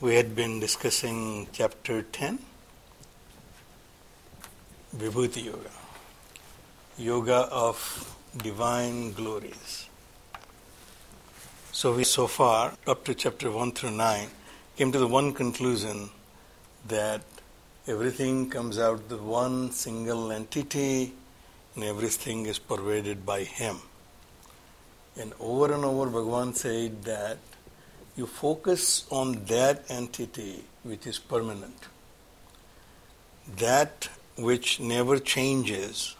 We had been discussing chapter 10, Vibhuti Yoga, Yoga of Divine Glories. So we so far, up to chapter 1 through 9, came to the one conclusion that everything comes out the one single entity and everything is pervaded by Him. And over and over, Bhagavan said that you focus on that entity which is permanent, that which never changes,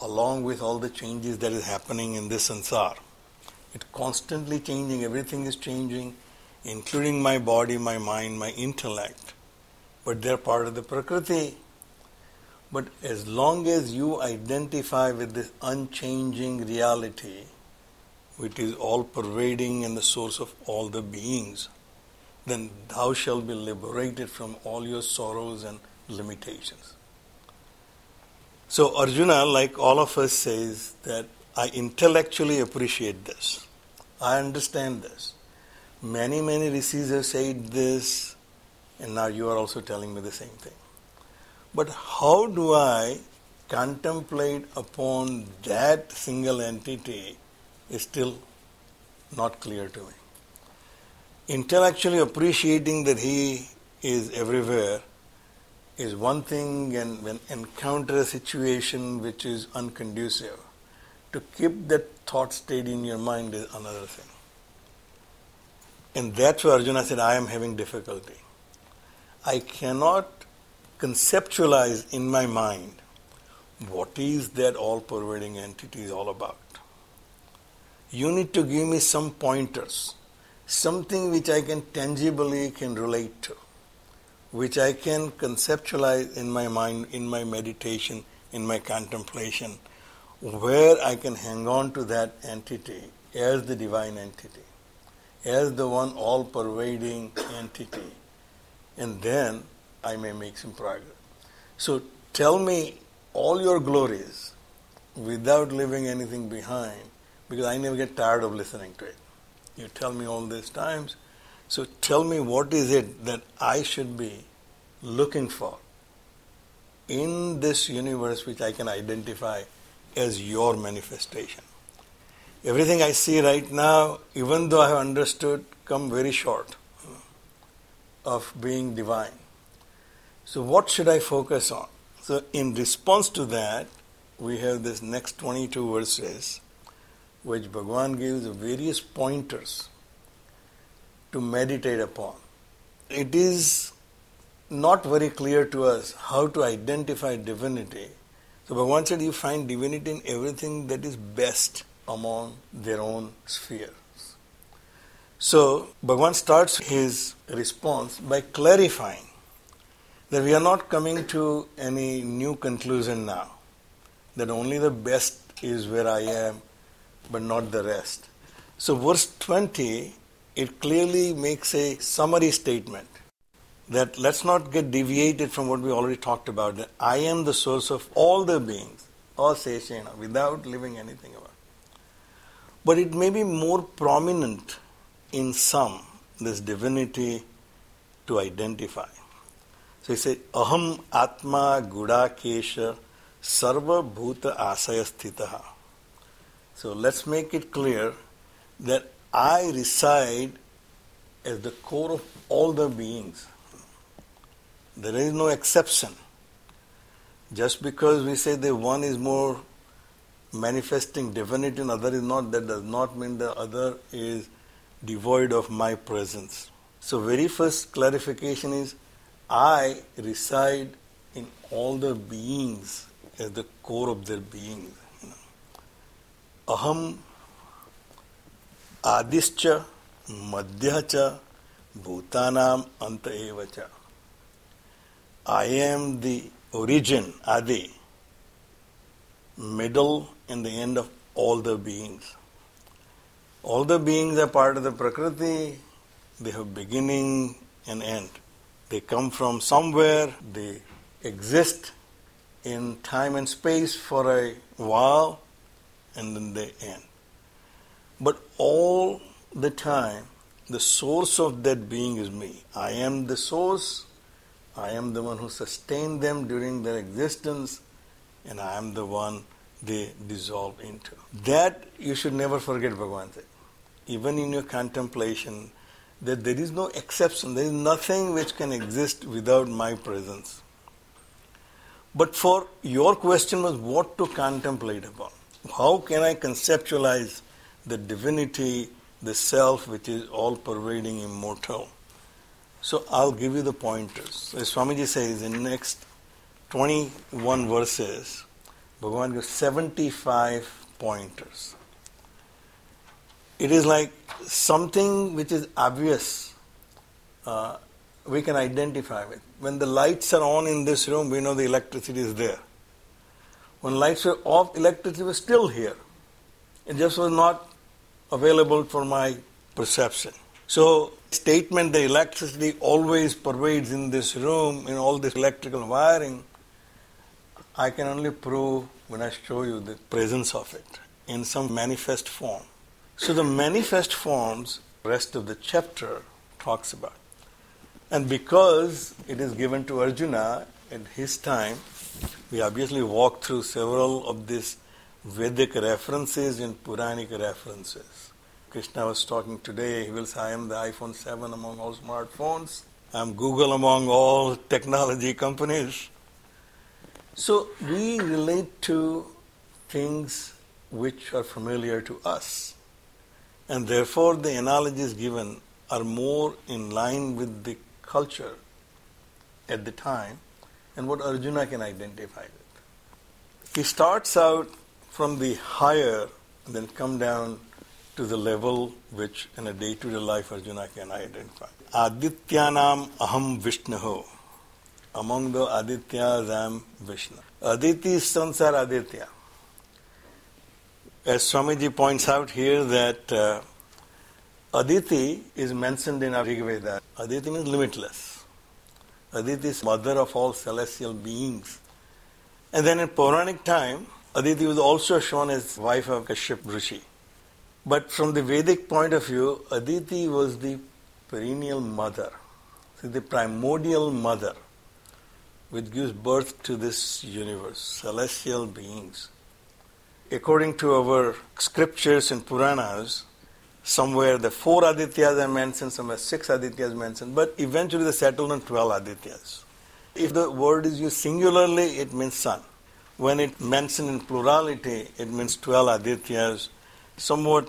along with all the changes that is happening in this sansar. It's constantly changing, everything is changing, including my body, my mind, my intellect. But they're part of the Prakriti. But as long as you identify with this unchanging reality, which is all pervading and the source of all the beings, then thou shalt be liberated from all your sorrows and limitations. So Arjuna, like all of us, says that I intellectually appreciate this. I understand this. Many, many rishis have said this, and now you are also telling me the same thing. But how do I contemplate upon that single entity is still not clear to me. Intellectually appreciating that he is everywhere is one thing, and when encounter a situation which is unconducive, to keep that thought state in your mind is another thing. And that's where Arjuna said, I am having difficulty. I cannot conceptualize in my mind what is that all pervading entity is all about. You need to give me some pointers, something which I can tangibly can relate to, which I can conceptualize in my mind, in my meditation, in my contemplation, where I can hang on to that entity as the divine entity, as the one all pervading entity, and then I may make some progress. So tell me all your glories without leaving anything behind because I never get tired of listening to it. You tell me all these times. So tell me what is it that I should be looking for in this universe which I can identify as your manifestation. Everything I see right now, even though I have understood, come very short of being divine. So what should I focus on? So in response to that, we have this next 22 verses which Bhagavan gives various pointers to meditate upon. It is not very clear to us how to identify divinity. So Bhagavan said you find divinity in everything that is best among their own spheres. So Bhagavan starts his response by clarifying that we are not coming to any new conclusion now, that only the best is where I am but not the rest. So, verse 20, it clearly makes a summary statement that let's not get deviated from what we already talked about, that I am the source of all the beings, or Seshena, without leaving anything about. But it may be more prominent in some, this divinity to identify. So he says, Aham Atma Gudakesha Sarva Bhuta Asaya Sthitaha. So let's make it clear that I reside as the core of all the beings. There is no exception. Just because we say the one is more manifesting divinity and other is not, that does not mean the other is devoid of my presence. So, very first clarification is I reside in all the beings as the core of their being. Aham adischa madhya bhutanam anta evacha. I am the origin, adi, middle and the end of all the beings. All the beings are part of the Prakriti, they have beginning and end. They come from somewhere, they exist in time and space for a while, and then they end. But all the time, the source of that being is me. I am the source, I am the one who sustained them during their existence, and I am the one they dissolve into. That you should never forget, Bhagavan said even in your contemplation, that there is no exception, there is nothing which can exist without my presence. But for your question was what to contemplate upon. How can I conceptualize the divinity, the self which is all pervading, immortal? So I'll give you the pointers. As Swamiji says in next 21 verses, Bhagavan gives 75 pointers it is like something which is obvious, uh, we can identify with. When the lights are on in this room, we know the electricity is there. When lights were off, electricity was still here. It just was not available for my perception. So, statement the electricity always pervades in this room, in all this electrical wiring, I can only prove when I show you the presence of it in some manifest form. So the manifest forms, rest of the chapter talks about. And because it is given to Arjuna at his time, we obviously walk through several of these Vedic references and Puranic references. Krishna was talking today, he will say, I am the iPhone 7 among all smartphones. I am Google among all technology companies. So we relate to things which are familiar to us. And therefore, the analogies given are more in line with the culture at the time and what Arjuna can identify with. He starts out from the higher and then come down to the level which in a day-to-day life Arjuna can identify. Adityanam aham Vishnu. Among the Adityas I am Vishnu. Aditi sons are Aditya as Swamiji points out here, that uh, Aditi is mentioned in Rig Veda. Aditi means limitless. Aditi is mother of all celestial beings. And then in Puranic time, Aditi was also shown as wife of Kashyap Rishi. But from the Vedic point of view, Aditi was the perennial mother, the primordial mother, which gives birth to this universe, celestial beings according to our scriptures and Puranas, somewhere the four Adityas are mentioned, somewhere six Adityas mentioned, but eventually they settled on 12 Adityas. If the word is used singularly, it means sun. When it mentioned in plurality, it means 12 Adityas, somewhat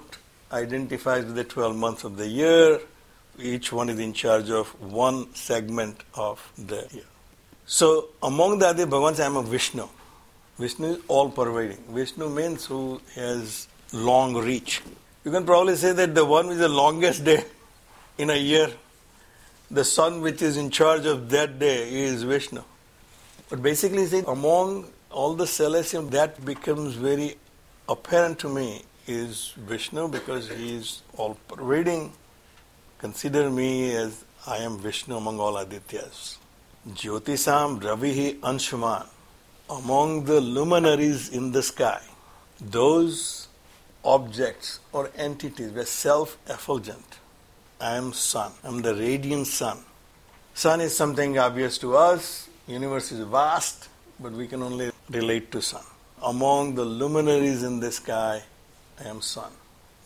identifies with the 12 months of the year. Each one is in charge of one segment of the year. So, among the Adi Bhagavans, I am a Vishnu. Vishnu is all pervading. Vishnu means who has long reach. You can probably say that the one with the longest day in a year, the sun which is in charge of that day is Vishnu. But basically, say, among all the celestial, that becomes very apparent to me is Vishnu because he is all pervading. Consider me as I am Vishnu among all Adityas. Jyotisam Ravihi Anshuman among the luminaries in the sky, those objects or entities were self effulgent. I am sun. I am the radiant sun. Sun is something obvious to us. Universe is vast, but we can only relate to sun. Among the luminaries in the sky, I am sun.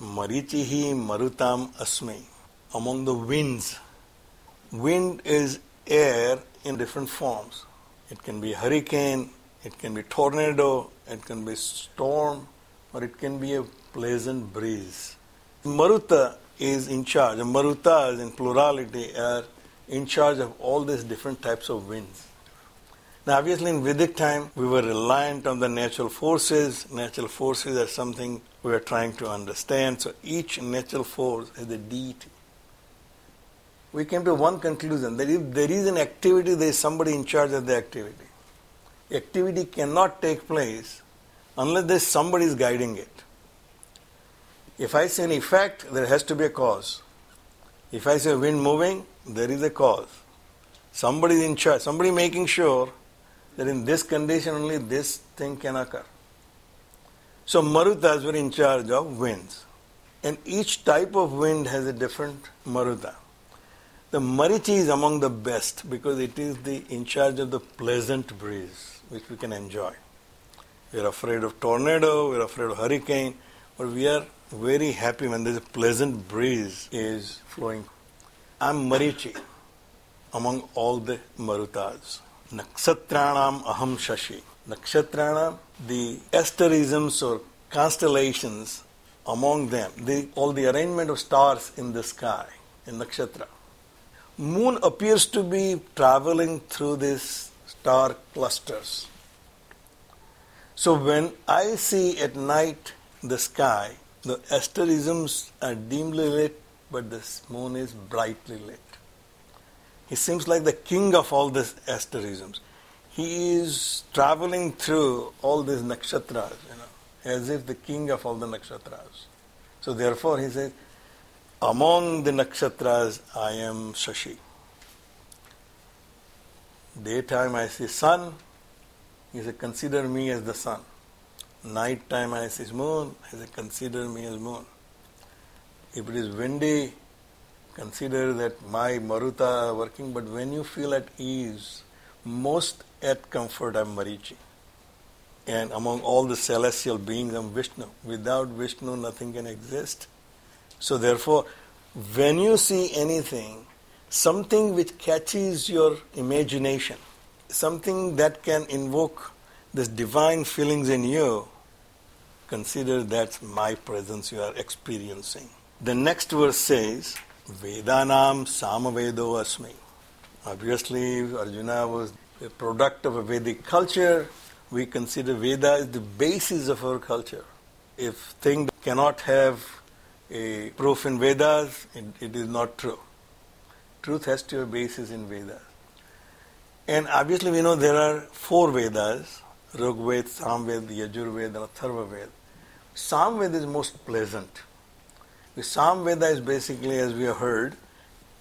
Marichihi marutam asmi. Among the winds, wind is air in different forms. It can be hurricane, it can be tornado, it can be storm, or it can be a pleasant breeze. Maruta is in charge. Marutas in plurality are in charge of all these different types of winds. Now, obviously, in Vedic time, we were reliant on the natural forces. Natural forces are something we are trying to understand. So, each natural force is a deity. We came to one conclusion that if there is an activity, there is somebody in charge of the activity. Activity cannot take place unless there is somebody is guiding it. If I say an effect, there has to be a cause. If I say wind moving, there is a cause. Somebody is in charge, somebody making sure that in this condition only this thing can occur. So Marutas were in charge of winds. And each type of wind has a different Maruta. The Marichi is among the best because it is the in charge of the pleasant breeze which we can enjoy. We are afraid of tornado, we are afraid of hurricane, but we are very happy when there's a pleasant breeze is flowing. I'm Marichi among all the Marutas. Nakshatranam aham shashi. Nakshatra, the asterisms or constellations among them, the, all the arrangement of stars in the sky, in nakshatra. Moon appears to be traveling through these star clusters. So when I see at night the sky, the asterisms are dimly lit, but the moon is brightly lit. He seems like the king of all these asterisms. He is traveling through all these nakshatras, you know, as if the king of all the nakshatras. So therefore he says, among the nakshatras I am Shashi. Daytime I see sun, he says, consider me as the sun. Night time I see moon, I say consider me as moon. If it is windy, consider that my Maruta working, but when you feel at ease, most at comfort, I'm Marichi. And among all the celestial beings, I'm Vishnu. Without Vishnu, nothing can exist. So, therefore, when you see anything, something which catches your imagination, something that can invoke this divine feelings in you, consider that's my presence you are experiencing. The next verse says, Vedanam Samavedo Asmi. Obviously, Arjuna was a product of a Vedic culture. We consider Veda as the basis of our culture. If things cannot have a proof in Vedas, it, it is not true. Truth has to have a basis in Vedas. And obviously, we know there are four Vedas Rigveda, Samved, Yajurved, and Atharvaved. Samved is most pleasant the Samveda is basically, as we have heard,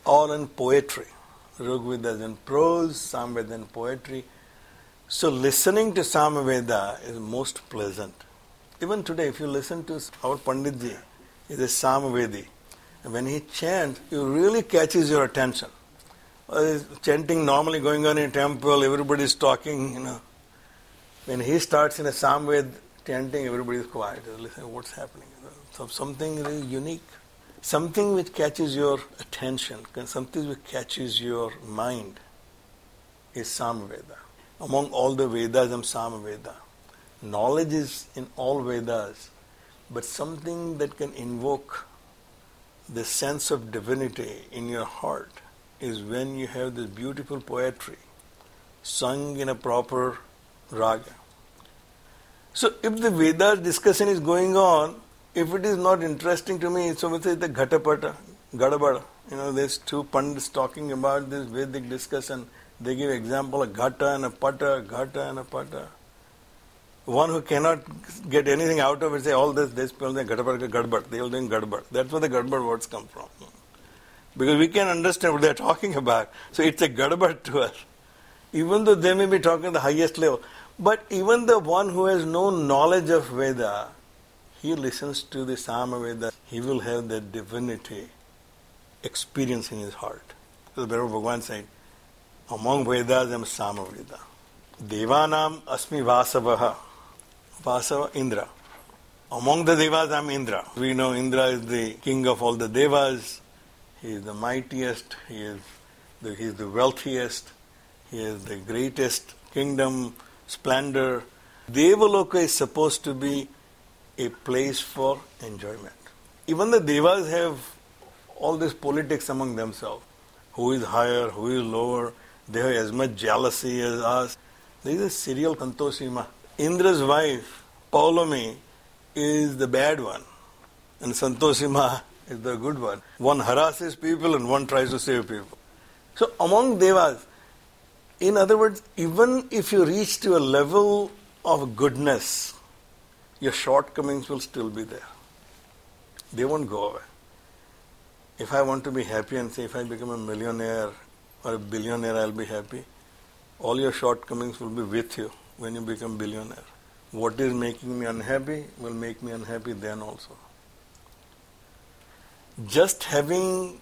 all in poetry. Rigveda is in prose, Samveda in poetry. So listening to Samveda is most pleasant. Even today, if you listen to our Panditji, he is a Samvedi. When he chants, it really catches your attention. Uh, chanting normally going on in temple, everybody is talking, you know. When he starts in a Samved chanting, everybody is quiet. Listen, what's happening? of something really unique, something which catches your attention, something which catches your mind is Samveda. Among all the Vedas, I'm Samveda. Knowledge is in all Vedas, but something that can invoke the sense of divinity in your heart is when you have this beautiful poetry sung in a proper raga. So, if the Vedas discussion is going on, if it is not interesting to me, so we say the Ghatapata, Gadabada. You know, there's two pundits talking about this Vedic discussion. They give example of Ghata and a Pata, Ghata and a Pata. One who cannot get anything out of it say all this, this people say Ghatapata, Gadbad. They all doing Gadbad. That's where the Gadbad words come from. Because we can understand what they're talking about. So it's a Gadbad to us. Even though they may be talking the highest level. But even the one who has no knowledge of Veda, he listens to the Samaveda, he will have that divinity experience in his heart. So the Bhagavan said, among Vedas I am Samaveda. Devanam asmi Vasavaha. Vasava Indra. Among the Devas I am Indra. We know Indra is the king of all the Devas. He is the mightiest. He is the, he is the wealthiest. He is the greatest kingdom, splendor. Devaloka is supposed to be a place for enjoyment. Even the devas have all this politics among themselves. Who is higher, who is lower, they have as much jealousy as us. There is a serial Santoshi Maa. Indra's wife, Paulomi, is the bad one, and Santoshi Maa is the good one. One harasses people and one tries to save people. So among devas, in other words, even if you reach to a level of goodness, your shortcomings will still be there. They won't go away. If I want to be happy and say if I become a millionaire or a billionaire, I'll be happy, all your shortcomings will be with you when you become billionaire. What is making me unhappy will make me unhappy then also. Just having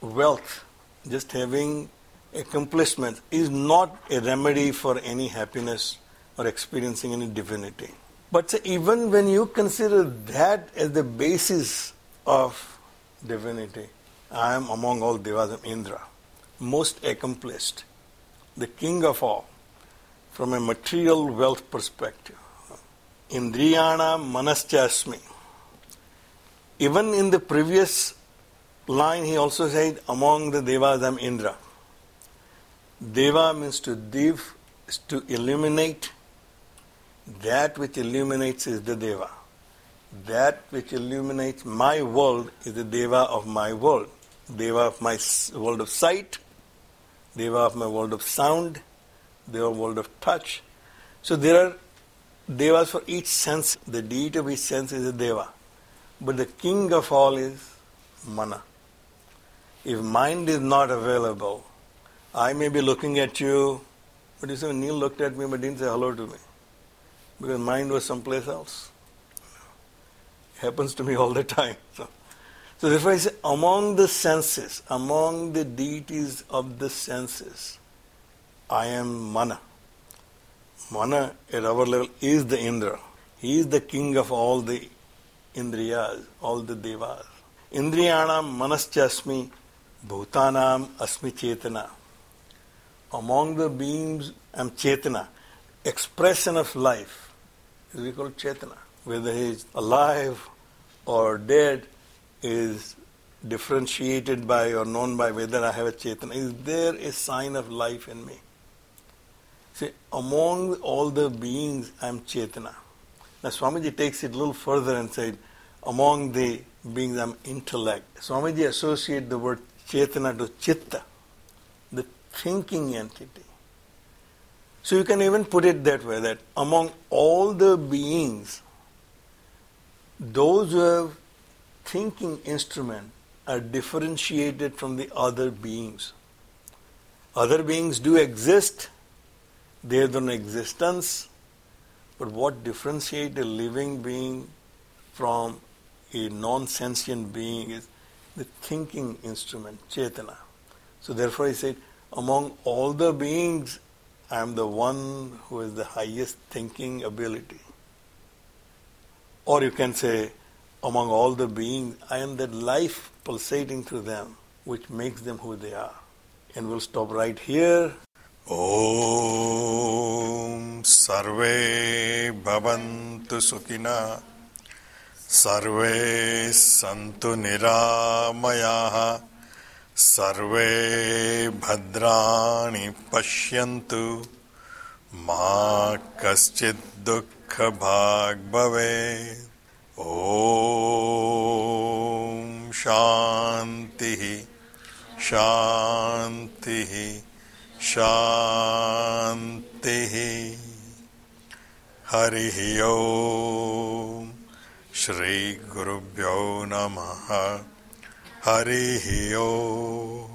wealth, just having accomplishment is not a remedy for any happiness or experiencing any divinity. But even when you consider that as the basis of divinity, I am among all devas of Indra, most accomplished, the king of all, from a material wealth perspective. Indriyana manaschasmi. Even in the previous line, he also said, among the devas I am Indra. Deva means to div, is to illuminate. That which illuminates is the Deva. That which illuminates my world is the Deva of my world. Deva of my world of sight, Deva of my world of sound, Deva of my world of touch. So there are Devas for each sense. The deity of each sense is a Deva. But the king of all is Mana. If mind is not available, I may be looking at you, but you say, Neil looked at me but didn't say hello to me. Because mind was someplace else. It happens to me all the time. So, so therefore I say, among the senses, among the deities of the senses, I am Mana. Mana at our level is the Indra. He is the king of all the Indriyas, all the Devas. Indriyanam manaschasmi bhutanam asmi chetana among the beings I am Chetana, expression of life is we call Chetana. Whether he is alive or dead is differentiated by or known by whether I have a Chetana. Is there a sign of life in me? See, among all the beings I am Chetana. Now Swamiji takes it a little further and said, among the beings I am intellect. Swamiji associates the word Chetana to Chitta thinking entity. So you can even put it that way that among all the beings, those who have thinking instrument are differentiated from the other beings. Other beings do exist, they have an existence, but what differentiates a living being from a non-sentient being is the thinking instrument, chetana. So therefore I said among all the beings, I am the one who has the highest thinking ability. Or you can say, among all the beings, I am that life pulsating through them, which makes them who they are. And we'll stop right here. ॐ सर्वे भवन्तु सुखिनः सर्वे सन्तु निरामयाः सर्वे भद्राणि पश्यन्तु। मा कश्चित् दुःखभाग् भवेत्। ॐ शान्तिः शान्तिः शान्तिः। हरिः ॐ श्रीगुरुभ्यो नमः हरिः ॐ